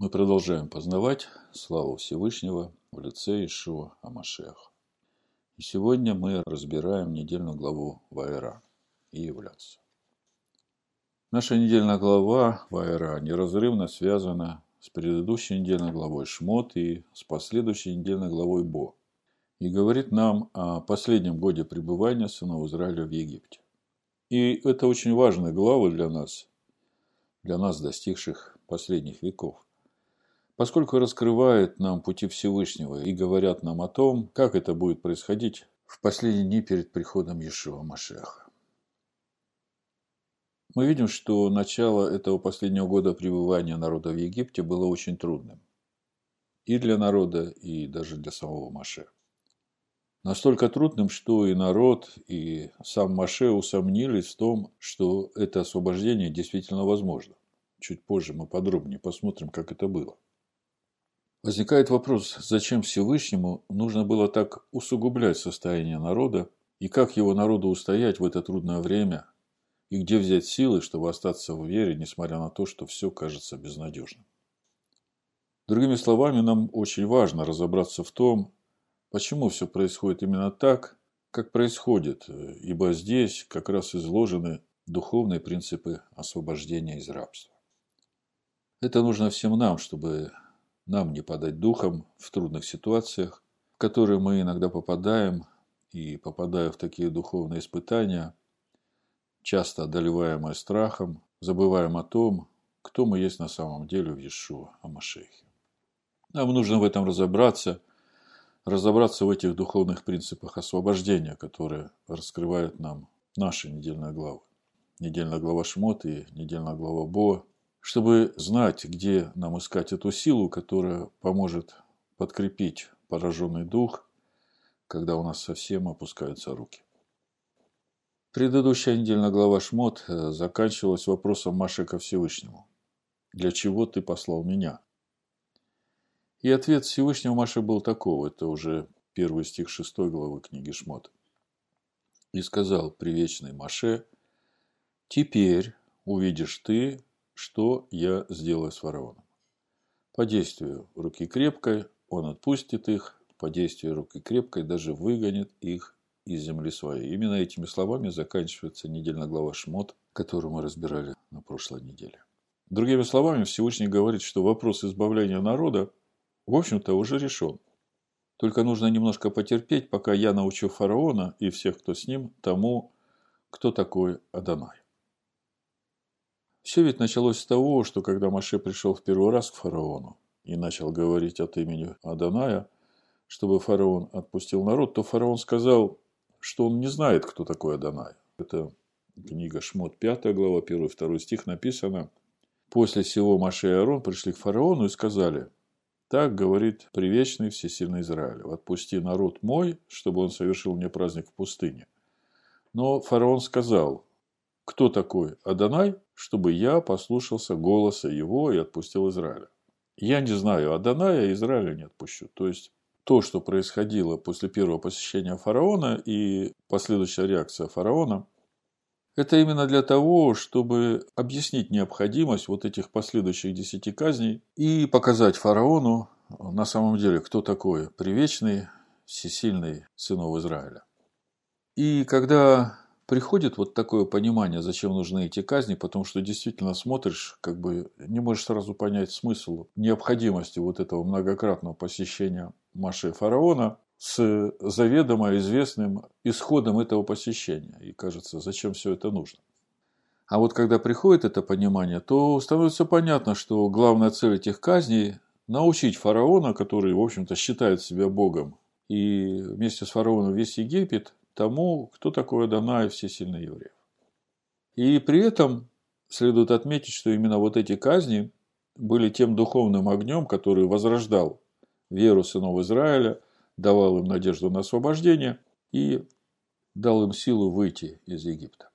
Мы продолжаем познавать славу Всевышнего в лице Ишуа Амашеха. И сегодня мы разбираем недельную главу Вайра и являться. Наша недельная глава Вайра неразрывно связана с предыдущей недельной главой Шмот и с последующей недельной главой Бо. И говорит нам о последнем годе пребывания сынов Израиля в Египте. И это очень важные главы для нас, для нас, достигших последних веков поскольку раскрывает нам пути Всевышнего и говорят нам о том, как это будет происходить в последние дни перед приходом Иешуа Машеха. Мы видим, что начало этого последнего года пребывания народа в Египте было очень трудным. И для народа, и даже для самого Маше. Настолько трудным, что и народ, и сам Маше усомнились в том, что это освобождение действительно возможно. Чуть позже мы подробнее посмотрим, как это было. Возникает вопрос, зачем Всевышнему нужно было так усугублять состояние народа, и как его народу устоять в это трудное время, и где взять силы, чтобы остаться в вере, несмотря на то, что все кажется безнадежным. Другими словами, нам очень важно разобраться в том, почему все происходит именно так, как происходит, ибо здесь как раз изложены духовные принципы освобождения из рабства. Это нужно всем нам, чтобы нам не падать духом в трудных ситуациях, в которые мы иногда попадаем, и попадая в такие духовные испытания, часто одолеваемые страхом, забываем о том, кто мы есть на самом деле в Иешуа Амашехе. Нам нужно в этом разобраться, разобраться в этих духовных принципах освобождения, которые раскрывают нам наши недельные главы. Недельная глава Шмот и недельная глава Бо чтобы знать, где нам искать эту силу, которая поможет подкрепить пораженный дух, когда у нас совсем опускаются руки. Предыдущая недельная глава Шмот э, заканчивалась вопросом Маши ко Всевышнему. «Для чего ты послал меня?» И ответ Всевышнего Маши был такого. Это уже первый стих шестой главы книги Шмот. «И сказал привечный Маше, «Теперь увидишь ты что я сделаю с фараоном. По действию руки крепкой он отпустит их, по действию руки крепкой даже выгонит их из земли своей. Именно этими словами заканчивается недельная глава Шмот, которую мы разбирали на прошлой неделе. Другими словами, Всевышний говорит, что вопрос избавления народа, в общем-то, уже решен. Только нужно немножко потерпеть, пока я научу фараона и всех, кто с ним, тому, кто такой Адонай. Все ведь началось с того, что когда Маше пришел в первый раз к фараону и начал говорить от имени Аданая, чтобы фараон отпустил народ, то фараон сказал, что он не знает, кто такой Адонай. Это книга Шмот, 5 глава, 1-2 стих написано. После всего Маше и Аарон пришли к фараону и сказали, так говорит привечный всесильный Израиль, отпусти народ мой, чтобы он совершил мне праздник в пустыне. Но фараон сказал, кто такой Адонай, чтобы я послушался голоса его и отпустил Израиля. Я не знаю Адоная, Израиля не отпущу. То есть, то, что происходило после первого посещения фараона и последующая реакция фараона, это именно для того, чтобы объяснить необходимость вот этих последующих десяти казней и показать фараону на самом деле, кто такой привечный, всесильный сынов Израиля. И когда приходит вот такое понимание, зачем нужны эти казни, потому что действительно смотришь, как бы не можешь сразу понять смысл необходимости вот этого многократного посещения Маши фараона с заведомо известным исходом этого посещения. И кажется, зачем все это нужно. А вот когда приходит это понимание, то становится понятно, что главная цель этих казней – научить фараона, который, в общем-то, считает себя богом, и вместе с фараоном весь Египет тому, кто такой Адонай всесильный евреев. И при этом следует отметить, что именно вот эти казни были тем духовным огнем, который возрождал веру сынов Израиля, давал им надежду на освобождение и дал им силу выйти из Египта.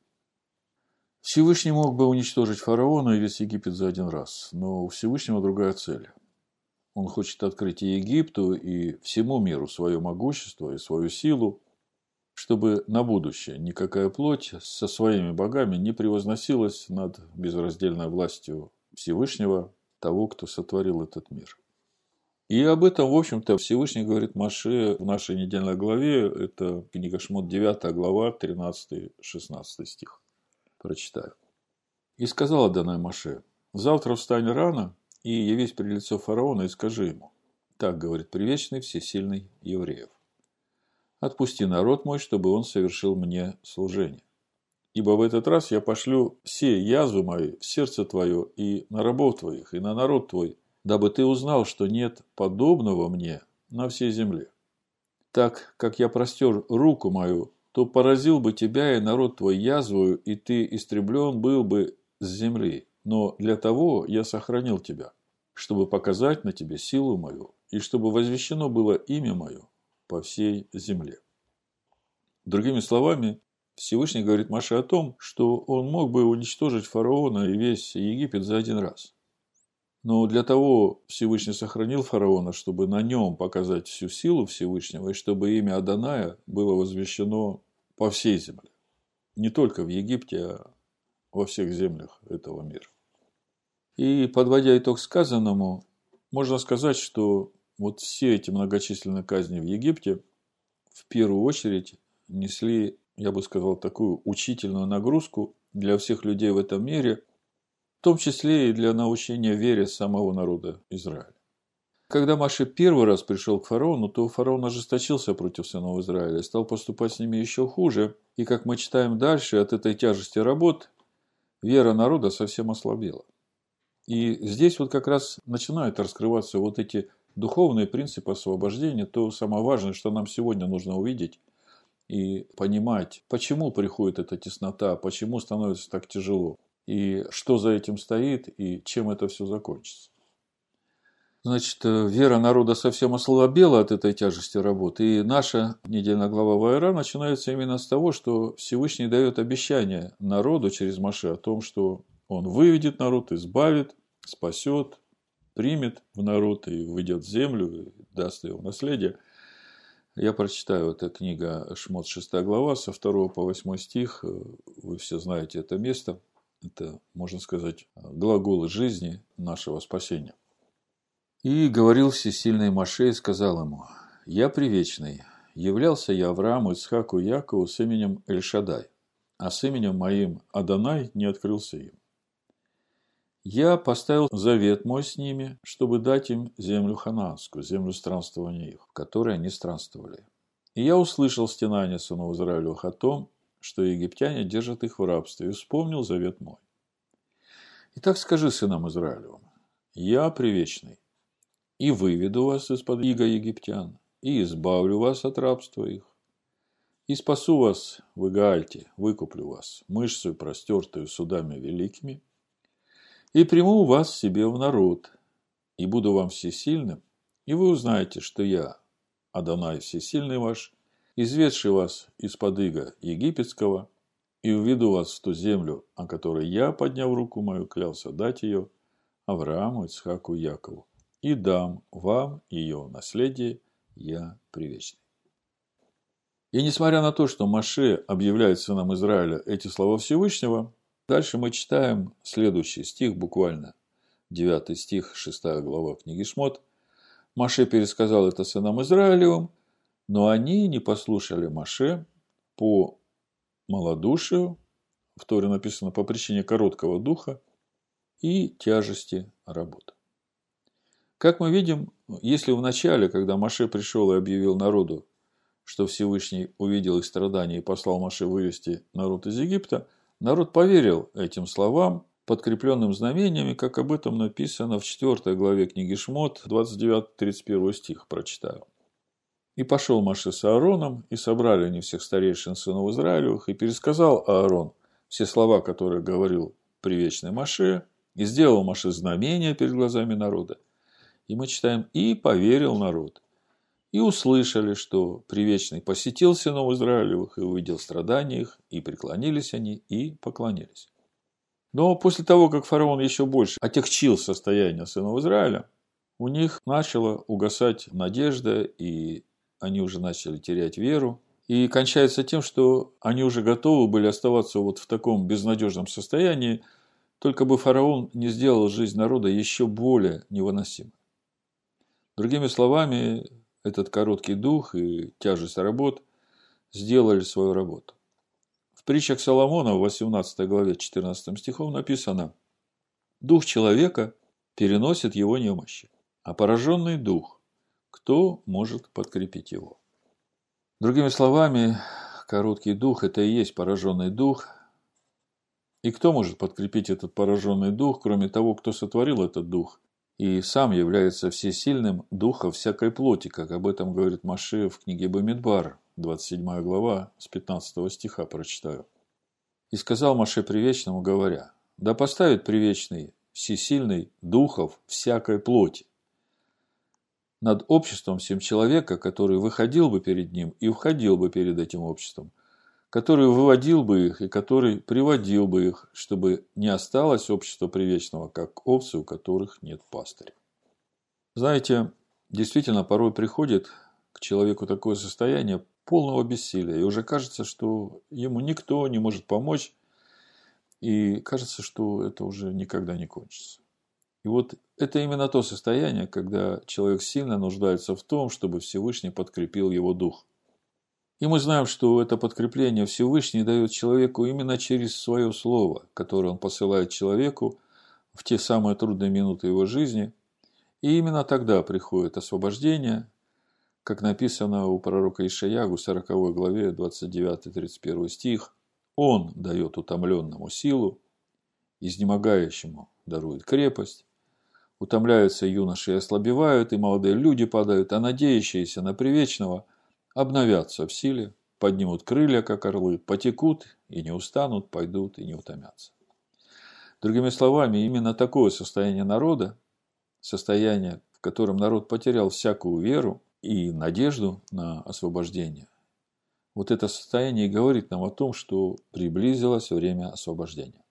Всевышний мог бы уничтожить фараона и весь Египет за один раз, но у Всевышнего другая цель. Он хочет открыть и Египту, и всему миру свое могущество и свою силу, чтобы на будущее никакая плоть со своими богами не превозносилась над безраздельной властью Всевышнего, того, кто сотворил этот мир. И об этом, в общем-то, Всевышний говорит Маше в нашей недельной главе. Это книга Шмот 9 глава, 13-16 стих. Прочитаю. «И сказала Данай Маше, завтра встань рано и явись при лицо фараона и скажи ему, так говорит привечный всесильный евреев. Отпусти народ мой, чтобы он совершил мне служение. Ибо в этот раз я пошлю все язвы мои в сердце твое и на рабов твоих, и на народ твой, дабы ты узнал, что нет подобного мне на всей земле. Так, как я простер руку мою, то поразил бы тебя и народ твой язвою, и ты истреблен был бы с земли. Но для того я сохранил тебя, чтобы показать на тебе силу мою, и чтобы возвещено было имя мое по всей земле. Другими словами, Всевышний говорит Маше о том, что он мог бы уничтожить фараона и весь Египет за один раз. Но для того Всевышний сохранил фараона, чтобы на нем показать всю силу Всевышнего, и чтобы имя Аданая было возвещено по всей земле. Не только в Египте, а во всех землях этого мира. И подводя итог сказанному, можно сказать, что вот все эти многочисленные казни в Египте в первую очередь несли, я бы сказал, такую учительную нагрузку для всех людей в этом мире, в том числе и для научения вере самого народа Израиля. Когда Маша первый раз пришел к фараону, то фараон ожесточился против сынов Израиля стал поступать с ними еще хуже. И, как мы читаем дальше, от этой тяжести работ вера народа совсем ослабела. И здесь вот как раз начинают раскрываться вот эти духовные принципы освобождения, то самое важное, что нам сегодня нужно увидеть и понимать, почему приходит эта теснота, почему становится так тяжело, и что за этим стоит, и чем это все закончится. Значит, э, вера народа совсем ослабела от этой тяжести работы. И наша недельная глава Вайра начинается именно с того, что Всевышний дает обещание народу через Маше о том, что он выведет народ, избавит, спасет, примет в народ и выйдет в землю, и даст его наследие. Я прочитаю, это книга Шмот 6 глава, со 2 по 8 стих. Вы все знаете это место. Это, можно сказать, глаголы жизни нашего спасения. И говорил всесильный Маше и сказал ему, «Я привечный, являлся я Аврааму, Исхаку и Якову с именем Эльшадай, а с именем моим Адонай не открылся им. Я поставил завет мой с ними, чтобы дать им землю хананскую, землю странствования их, в которой они странствовали. И я услышал стенание сынов Израилевых о том, что египтяне держат их в рабстве, и вспомнил завет мой. Итак, скажи сынам Израилевым, я привечный, и выведу вас из-под иго египтян, и избавлю вас от рабства их, и спасу вас в Игаальте, выкуплю вас, мышцей простертую судами великими, и приму вас себе в народ, и буду вам всесильным, и вы узнаете, что я, Адонай всесильный ваш, изведший вас из-под ига египетского, и уведу вас в ту землю, о которой я, подняв руку мою, клялся дать ее Аврааму, Ицхаку, Якову, и дам вам ее наследие, я привечный. И несмотря на то, что Маше объявляет сынам Израиля эти слова Всевышнего, Дальше мы читаем следующий стих, буквально 9 стих, 6 глава книги Шмот. Маше пересказал это сынам Израилевым, но они не послушали Маше по малодушию, в Торе написано по причине короткого духа и тяжести работы. Как мы видим, если в начале, когда Маше пришел и объявил народу, что Всевышний увидел их страдания и послал Маше вывести народ из Египта – Народ поверил этим словам, подкрепленным знамениями, как об этом написано в 4 главе книги Шмот, 29-31 стих, прочитаю. «И пошел Маше с Аароном, и собрали они всех старейшин сынов Израилевых, и пересказал Аарон все слова, которые говорил привечный Маше, и сделал Маше знамения перед глазами народа. И мы читаем, и поверил народ и услышали, что Привечный посетил сынов Израилевых и увидел страдания их, и преклонились они, и поклонились. Но после того, как фараон еще больше отягчил состояние сынов Израиля, у них начала угасать надежда, и они уже начали терять веру. И кончается тем, что они уже готовы были оставаться вот в таком безнадежном состоянии, Только бы фараон не сделал жизнь народа еще более невыносимой. Другими словами, этот короткий дух и тяжесть работ сделали свою работу. В притчах Соломона в 18 главе 14 стихом написано «Дух человека переносит его немощи, а пораженный дух, кто может подкрепить его?» Другими словами, короткий дух – это и есть пораженный дух. И кто может подкрепить этот пораженный дух, кроме того, кто сотворил этот дух и сам является всесильным духом всякой плоти, как об этом говорит Маше в книге Бамидбар, 27 глава, с 15 стиха прочитаю. «И сказал Маше Привечному, говоря, да поставит Привечный всесильный духов всякой плоти над обществом всем человека, который выходил бы перед ним и входил бы перед этим обществом, который выводил бы их и который приводил бы их, чтобы не осталось общество привечного, как овцы, у которых нет пастыря. Знаете, действительно, порой приходит к человеку такое состояние полного бессилия, и уже кажется, что ему никто не может помочь, и кажется, что это уже никогда не кончится. И вот это именно то состояние, когда человек сильно нуждается в том, чтобы Всевышний подкрепил его дух. И мы знаем, что это подкрепление Всевышний дает человеку именно через свое слово, которое он посылает человеку в те самые трудные минуты его жизни. И именно тогда приходит освобождение, как написано у пророка Ишаягу, 40 главе, 29-31 стих. Он дает утомленному силу, изнемогающему дарует крепость, Утомляются юноши и ослабевают, и молодые люди падают, а надеющиеся на привечного обновятся в силе, поднимут крылья, как орлы, потекут и не устанут, пойдут и не утомятся. Другими словами, именно такое состояние народа, состояние, в котором народ потерял всякую веру и надежду на освобождение, вот это состояние говорит нам о том, что приблизилось время освобождения.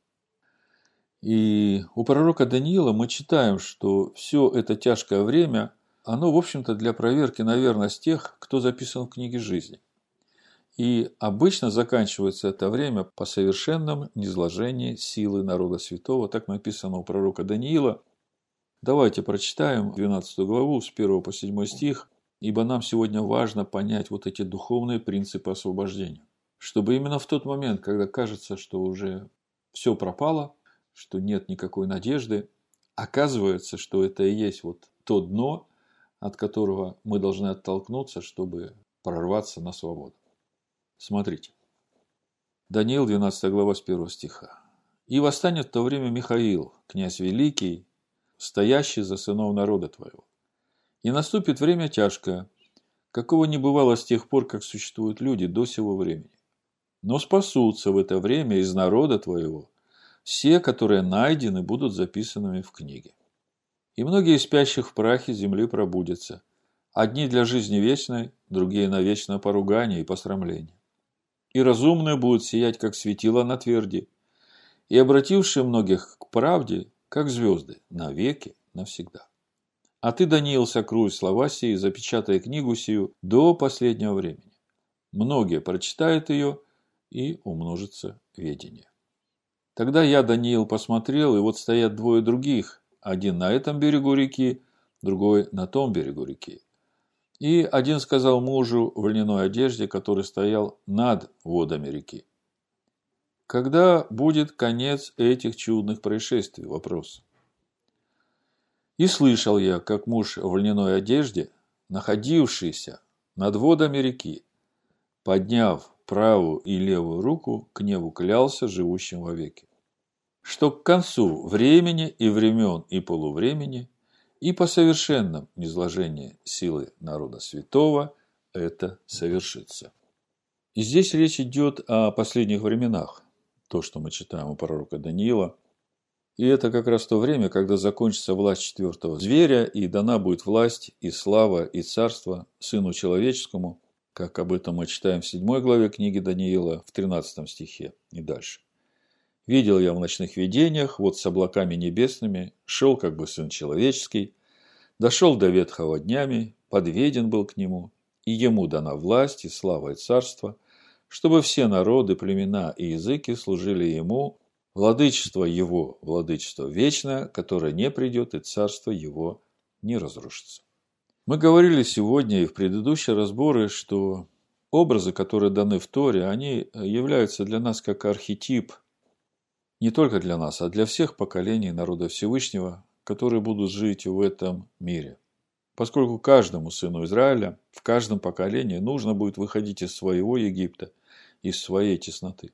И у пророка Даниила мы читаем, что все это тяжкое время, оно, в общем-то, для проверки на верность тех, кто записан в книге жизни. И обычно заканчивается это время по совершенном низложении силы народа святого. Так написано у пророка Даниила. Давайте прочитаем 12 главу с 1 по 7 стих, ибо нам сегодня важно понять вот эти духовные принципы освобождения. Чтобы именно в тот момент, когда кажется, что уже все пропало, что нет никакой надежды, оказывается, что это и есть вот то дно, от которого мы должны оттолкнуться, чтобы прорваться на свободу. Смотрите. Даниил, 12 глава, с 1 стиха. «И восстанет в то время Михаил, князь великий, стоящий за сынов народа твоего. И наступит время тяжкое, какого не бывало с тех пор, как существуют люди до сего времени. Но спасутся в это время из народа твоего все, которые найдены, будут записанными в книге. И многие спящих в прахе земли пробудятся. Одни для жизни вечной, другие на вечное поругание и посрамление. И разумные будут сиять, как светило на тверди, и обратившие многих к правде, как звезды, навеки, навсегда. А ты, Даниил, сокруй слова сии, запечатай книгу сию до последнего времени. Многие прочитают ее, и умножится ведение. Тогда я, Даниил, посмотрел, и вот стоят двое других, один на этом берегу реки, другой на том берегу реки. И один сказал мужу в льняной одежде, который стоял над водами реки. Когда будет конец этих чудных происшествий? Вопрос. И слышал я, как муж в льняной одежде, находившийся над водами реки, подняв правую и левую руку к небу клялся живущим вовеки, что к концу времени и времен и полувремени и по совершенном низложении силы народа святого это совершится. И здесь речь идет о последних временах, то, что мы читаем у пророка Даниила. И это как раз то время, когда закончится власть четвертого зверя, и дана будет власть и слава и царство Сыну Человеческому – как об этом мы читаем в 7 главе книги Даниила, в 13 стихе и дальше. «Видел я в ночных видениях, вот с облаками небесными, шел как бы сын человеческий, дошел до ветхого днями, подведен был к нему, и ему дана власть и слава и царство, чтобы все народы, племена и языки служили ему, Владычество Его, владычество вечное, которое не придет, и царство Его не разрушится. Мы говорили сегодня и в предыдущие разборы, что образы, которые даны в Торе, они являются для нас как архетип не только для нас, а для всех поколений народа Всевышнего, которые будут жить в этом мире. Поскольку каждому сыну Израиля в каждом поколении нужно будет выходить из своего Египта, из своей тесноты.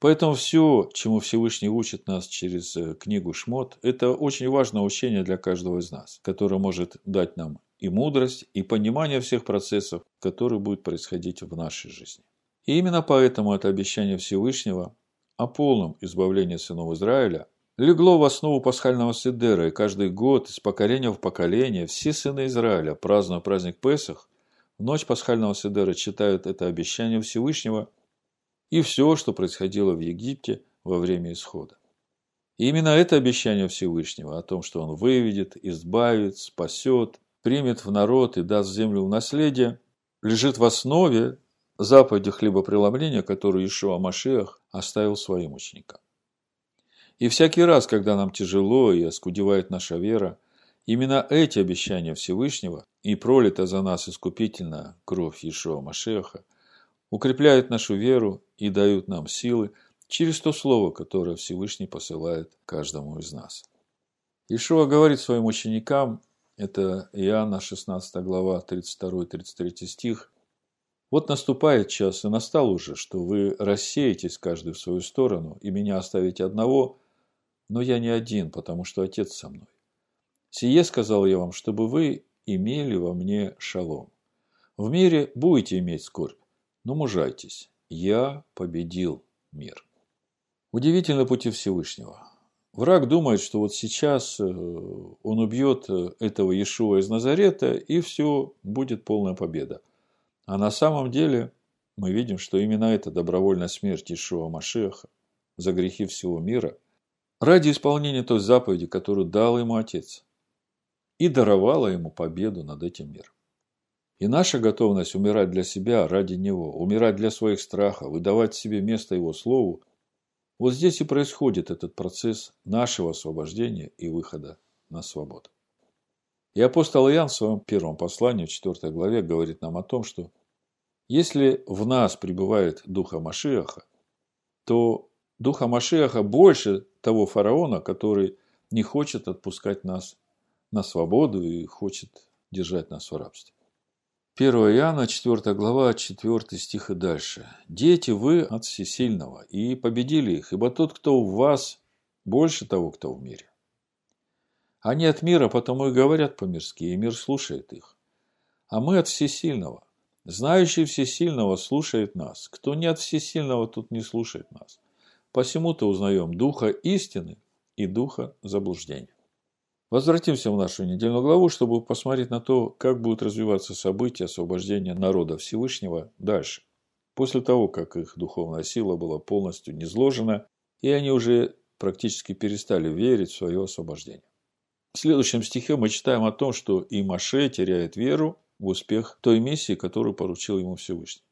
Поэтому все, чему Всевышний учит нас через э, книгу Шмот, это очень важное учение для каждого из нас, которое может дать нам и мудрость, и понимание всех процессов, которые будут происходить в нашей жизни. И именно поэтому это обещание Всевышнего о полном избавлении сынов Израиля легло в основу пасхального седера, и каждый год из поколения в поколение все сыны Израиля, празднуя праздник Песах, в ночь пасхального седера читают это обещание Всевышнего и все, что происходило в Египте во время исхода. И именно это обещание Всевышнего о том, что Он выведет, избавит, спасет, примет в народ и даст землю в наследие, лежит в основе заповеди хлебопреломления, которую Ишуа Машиах оставил своим ученикам. И всякий раз, когда нам тяжело и оскудевает наша вера, именно эти обещания Всевышнего и пролита за нас искупительная кровь Ишуа Машеха укрепляют нашу веру и дают нам силы через то слово, которое Всевышний посылает каждому из нас. Ишуа говорит своим ученикам, это Иоанна 16 глава 32-33 стих, вот наступает час, и настал уже, что вы рассеетесь каждый в свою сторону, и меня оставите одного, но я не один, потому что Отец со мной. Сие сказал я вам, чтобы вы имели во мне шалом. В мире будете иметь скорбь, но мужайтесь. Я победил мир. Удивительно пути Всевышнего. Враг думает, что вот сейчас э, он убьет э, этого Иешуа из Назарета, и все, будет полная победа. А на самом деле мы видим, что именно эта добровольная смерть Ишуа Машеха за грехи всего мира ради исполнения той заповеди, которую дал ему Отец, и даровала ему победу над этим миром. И наша готовность умирать для себя ради Него, умирать для своих страхов, выдавать себе место Его Слову, вот здесь и происходит этот процесс нашего освобождения и выхода на свободу. И апостол Иоанн в своем первом послании, в 4 главе, говорит нам о том, что если в нас пребывает Духа Машиаха, то Духа Машиаха больше того фараона, который не хочет отпускать нас на свободу и хочет держать нас в рабстве. 1 Иоанна, 4 глава, 4 стих и дальше. «Дети вы от всесильного, и победили их, ибо тот, кто в вас, больше того, кто в мире. Они от мира, потому и говорят по-мирски, и мир слушает их. А мы от всесильного, Знающий всесильного слушает нас. Кто не от всесильного, тут не слушает нас. Посему-то узнаем духа истины и духа заблуждения. Возвратимся в нашу недельную главу, чтобы посмотреть на то, как будут развиваться события освобождения народа Всевышнего дальше. После того, как их духовная сила была полностью низложена, и они уже практически перестали верить в свое освобождение. В следующем стихе мы читаем о том, что и Маше теряет веру, в успех той миссии, которую поручил ему Всевышний.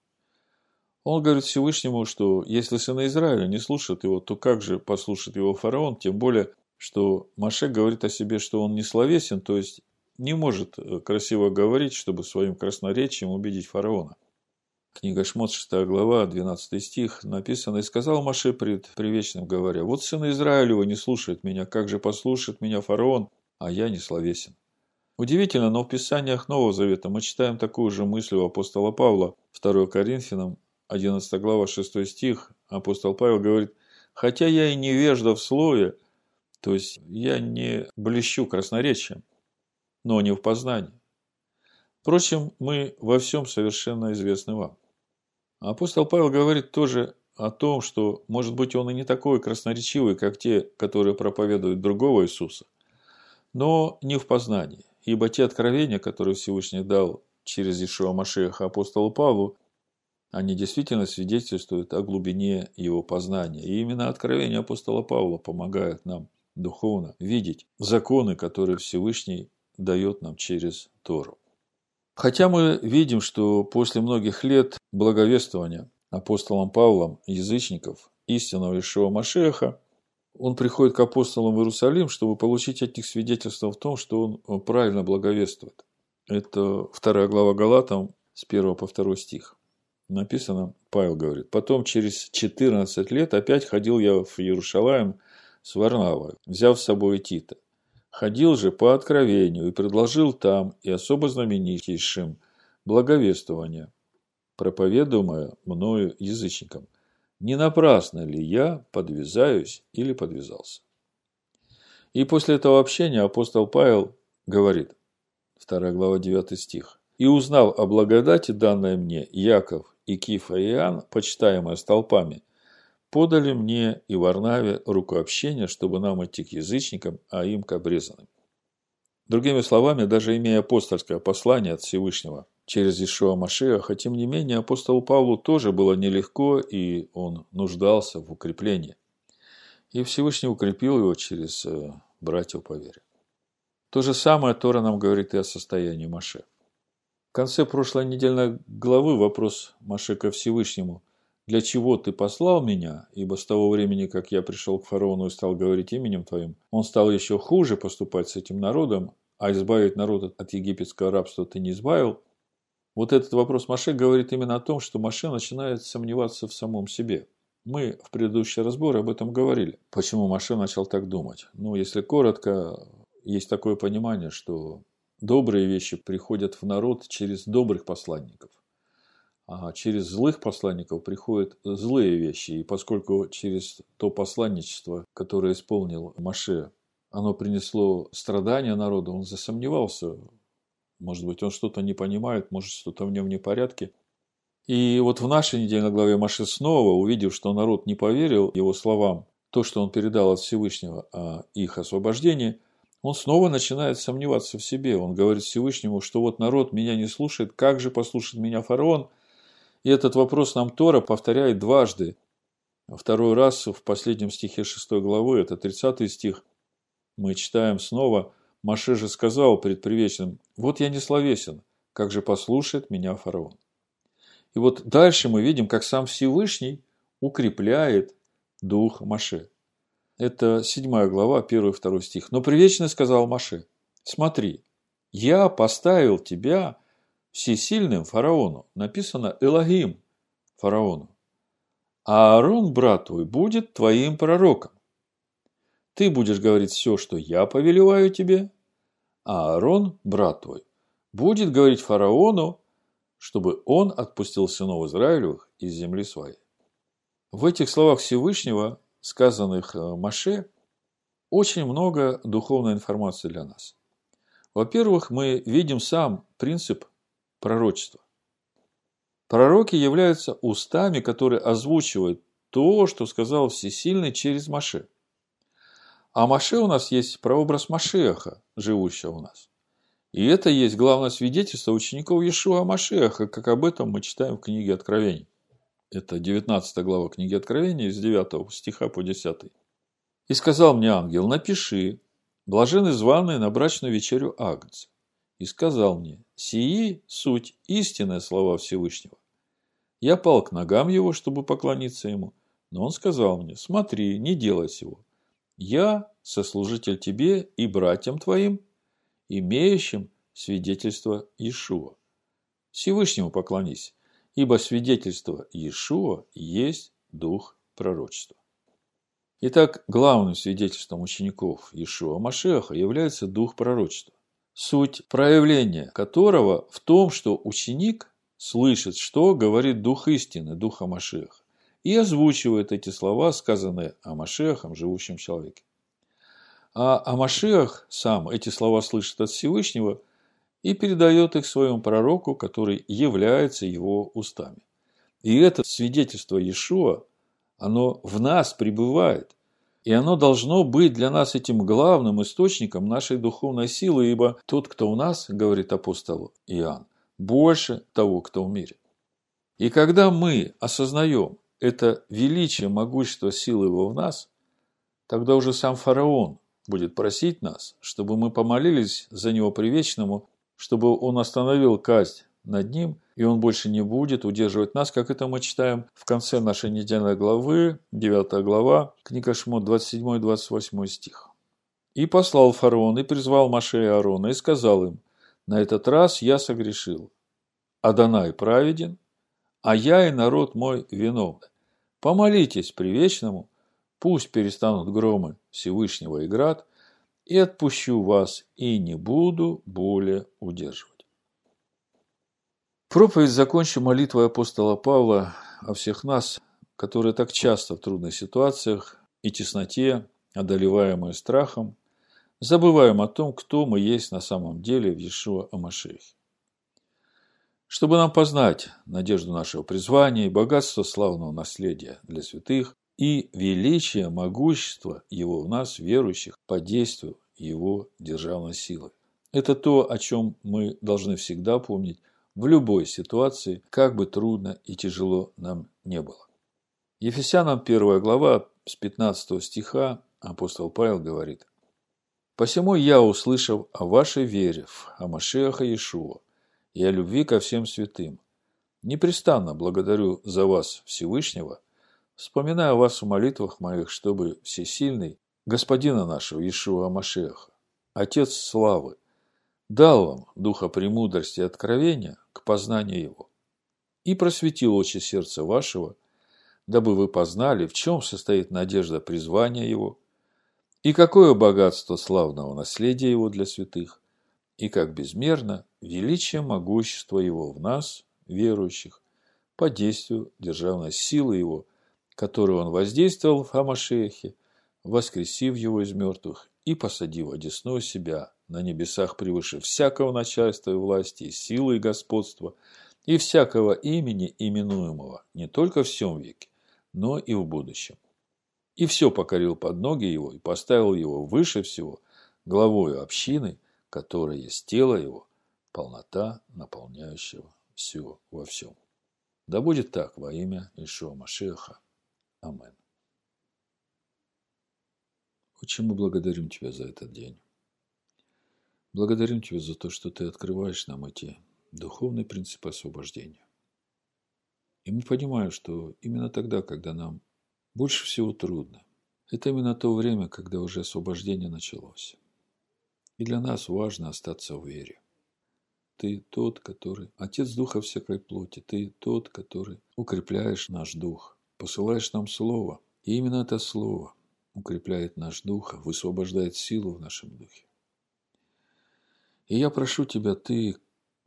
Он говорит Всевышнему, что если сыны Израиля не слушают его, то как же послушает его фараон, тем более, что Маше говорит о себе, что он не словесен, то есть не может э, красиво говорить, чтобы своим красноречием убедить фараона. Книга Шмот, 6 глава, 12 стих, написано, «И сказал Маше пред привечным, говоря, вот сыны Израилева не слушают меня, как же послушает меня фараон, а я не словесен». Удивительно, но в Писаниях Нового Завета мы читаем такую же мысль у апостола Павла, 2 Коринфянам, 11 глава, 6 стих. Апостол Павел говорит, «Хотя я и невежда в слове, то есть я не блещу красноречием, но не в познании. Впрочем, мы во всем совершенно известны вам». Апостол Павел говорит тоже о том, что, может быть, он и не такой красноречивый, как те, которые проповедуют другого Иисуса, но не в познании. Ибо те откровения, которые Всевышний дал через Ишуа Машеха апостолу Павлу, они действительно свидетельствуют о глубине его познания. И именно откровения апостола Павла помогают нам духовно видеть законы, которые Всевышний дает нам через Тору. Хотя мы видим, что после многих лет благовествования апостолом Павлом язычников истинного Ишуа Машеха, он приходит к апостолам в Иерусалим, чтобы получить от них свидетельство в том, что он правильно благовествует. Это вторая глава Галатам с 1 по 2 стих. Написано, Павел говорит, «Потом через 14 лет опять ходил я в Иерушалаем с Варнавой, взяв с собой Тита. Ходил же по откровению и предложил там и особо знаменитейшим благовествование, проповедуемое мною язычникам. Не напрасно ли я подвязаюсь или подвязался? И после этого общения апостол Павел говорит, 2 глава 9 стих, «И узнал о благодати, данной мне, Яков и Кифа и Иоанн, почитаемые столпами, подали мне и Варнаве руку общения, чтобы нам идти к язычникам, а им к обрезанным. Другими словами, даже имея апостольское послание от Всевышнего через Ишуа Машеха, тем не менее апостолу Павлу тоже было нелегко, и он нуждался в укреплении. И Всевышний укрепил его через э, братьев по вере. То же самое Тора нам говорит и о состоянии Маше. В конце прошлой недельной главы вопрос Маше ко Всевышнему для чего ты послал меня, ибо с того времени, как я пришел к фараону и стал говорить именем твоим, он стал еще хуже поступать с этим народом, а избавить народ от египетского рабства ты не избавил. Вот этот вопрос Маше говорит именно о том, что Маше начинает сомневаться в самом себе. Мы в предыдущий разбор об этом говорили. Почему Маше начал так думать? Ну, если коротко, есть такое понимание, что добрые вещи приходят в народ через добрых посланников а через злых посланников приходят злые вещи. И поскольку через то посланничество, которое исполнил Маше, оно принесло страдания народу, он засомневался. Может быть, он что-то не понимает, может, что-то в нем не порядке. И вот в нашей недельной главе Маше снова, увидев, что народ не поверил его словам, то, что он передал от Всевышнего о их освобождении, он снова начинает сомневаться в себе. Он говорит Всевышнему, что вот народ меня не слушает, как же послушает меня фараон – и этот вопрос нам Тора повторяет дважды. Второй раз в последнем стихе 6 главы, это 30 стих, мы читаем снова, Маше же сказал пред привечным, вот я не словесен, как же послушает меня фараон. И вот дальше мы видим, как сам Всевышний укрепляет дух Маше. Это 7 глава, 1 и 2 стих. Но привечный сказал Маше, смотри, я поставил тебя всесильным фараону. Написано Элогим фараону. А Аарон, брат твой, будет твоим пророком. Ты будешь говорить все, что я повелеваю тебе, а Аарон, брат твой, будет говорить фараону, чтобы он отпустил сынов Израилевых из земли своей. В этих словах Всевышнего, сказанных э, Маше, очень много духовной информации для нас. Во-первых, мы видим сам принцип пророчества. Пророки являются устами, которые озвучивают то, что сказал Всесильный через Маше. А Маше у нас есть прообраз Машеха, живущего у нас. И это есть главное свидетельство учеников Иешуа Машеха, как об этом мы читаем в книге Откровений. Это 19 глава книги Откровений, с 9 стиха по 10. «И сказал мне ангел, напиши, блажены званые на брачную вечерю Агнца и сказал мне, «Сии суть истинные слова Всевышнего». Я пал к ногам его, чтобы поклониться ему, но он сказал мне, «Смотри, не делай сего. Я сослужитель тебе и братьям твоим, имеющим свидетельство Иешуа. Всевышнему поклонись, ибо свидетельство Иешуа есть дух пророчества». Итак, главным свидетельством учеников Иешуа Машеха является дух пророчества суть проявления которого в том, что ученик слышит, что говорит Дух истины, Духа Машеха, и озвучивает эти слова, сказанные о Машехом, живущем человеке. А Амашех сам эти слова слышит от Всевышнего и передает их своему пророку, который является его устами. И это свидетельство Иешуа, оно в нас пребывает. И оно должно быть для нас этим главным источником нашей духовной силы, ибо тот, кто у нас, говорит апостол Иоанн, больше того, кто в мире. И когда мы осознаем это величие, могущество силы его в нас, тогда уже сам фараон будет просить нас, чтобы мы помолились за него привечному, чтобы он остановил казнь над ним, и он больше не будет удерживать нас, как это мы читаем в конце нашей недельной главы, 9 глава, книга Шмот, 27-28 стих. «И послал фараон, и призвал Маше и Аарона, и сказал им, на этот раз я согрешил. Адонай праведен, а я и народ мой виновны. Помолитесь привечному, пусть перестанут громы Всевышнего и град, и отпущу вас, и не буду более удерживать. Проповедь закончу молитвой апостола Павла о всех нас, которые так часто в трудных ситуациях и тесноте, одолеваемые страхом, забываем о том, кто мы есть на самом деле в Иешуа Амашехе. Чтобы нам познать надежду нашего призвания и богатство славного наследия для святых и величие, могущество Его в нас, верующих, по действию Его державной силы. Это то, о чем мы должны всегда помнить в любой ситуации, как бы трудно и тяжело нам не было. Ефесянам 1 глава с 15 стиха апостол Павел говорит – Посему я, услышав о вашей вере в Амашеха Иешуа и о любви ко всем святым, непрестанно благодарю за вас Всевышнего, вспоминая вас в молитвах моих, чтобы Всесильный, Господина нашего Иешуа Амашеха, Отец славы, дал вам духа премудрости и откровения к познанию Его и просветил очи сердца вашего, дабы вы познали, в чем состоит надежда призвания Его – и какое богатство славного наследия его для святых, и как безмерно величие могущества его в нас, верующих, по действию державной силы его, которую он воздействовал в Хамашехе, воскресив его из мертвых и посадив одесную себя на небесах превыше всякого начальства и власти, и силы и господства, и всякого имени именуемого не только в всем веке, но и в будущем. И все покорил под ноги его и поставил его выше всего, главою общины, которая есть тело его, полнота наполняющего все во всем. Да будет так во имя Ишуа Машеха. Амин. Очень мы благодарим Тебя за этот день. Благодарим Тебя за то, что Ты открываешь нам эти духовные принципы освобождения. И мы понимаем, что именно тогда, когда нам больше всего трудно. Это именно то время, когда уже освобождение началось. И для нас важно остаться в вере. Ты тот, который Отец Духа всякой плоти. Ты тот, который укрепляешь наш дух, посылаешь нам Слово. И именно это Слово укрепляет наш дух, высвобождает силу в нашем духе. И я прошу Тебя, Ты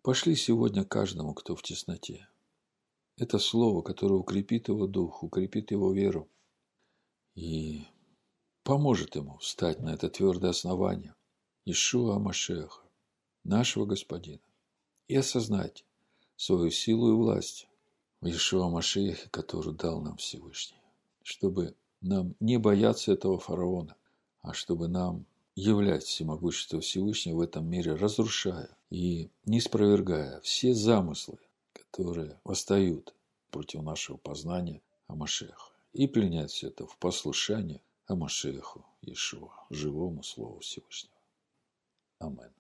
пошли сегодня каждому, кто в тесноте. Это Слово, которое укрепит его дух, укрепит его веру, и поможет ему встать на это твердое основание Ишуа Машеха, нашего Господина, и осознать свою силу и власть в Ишуа Машехе, которую дал нам Всевышний, чтобы нам не бояться этого фараона, а чтобы нам являть всемогущество Всевышнего в этом мире, разрушая и не спровергая все замыслы, которые восстают против нашего познания о Машеха и пленять все это в послушание Амашеху Иешуа, живому Слову Всевышнего. Амин.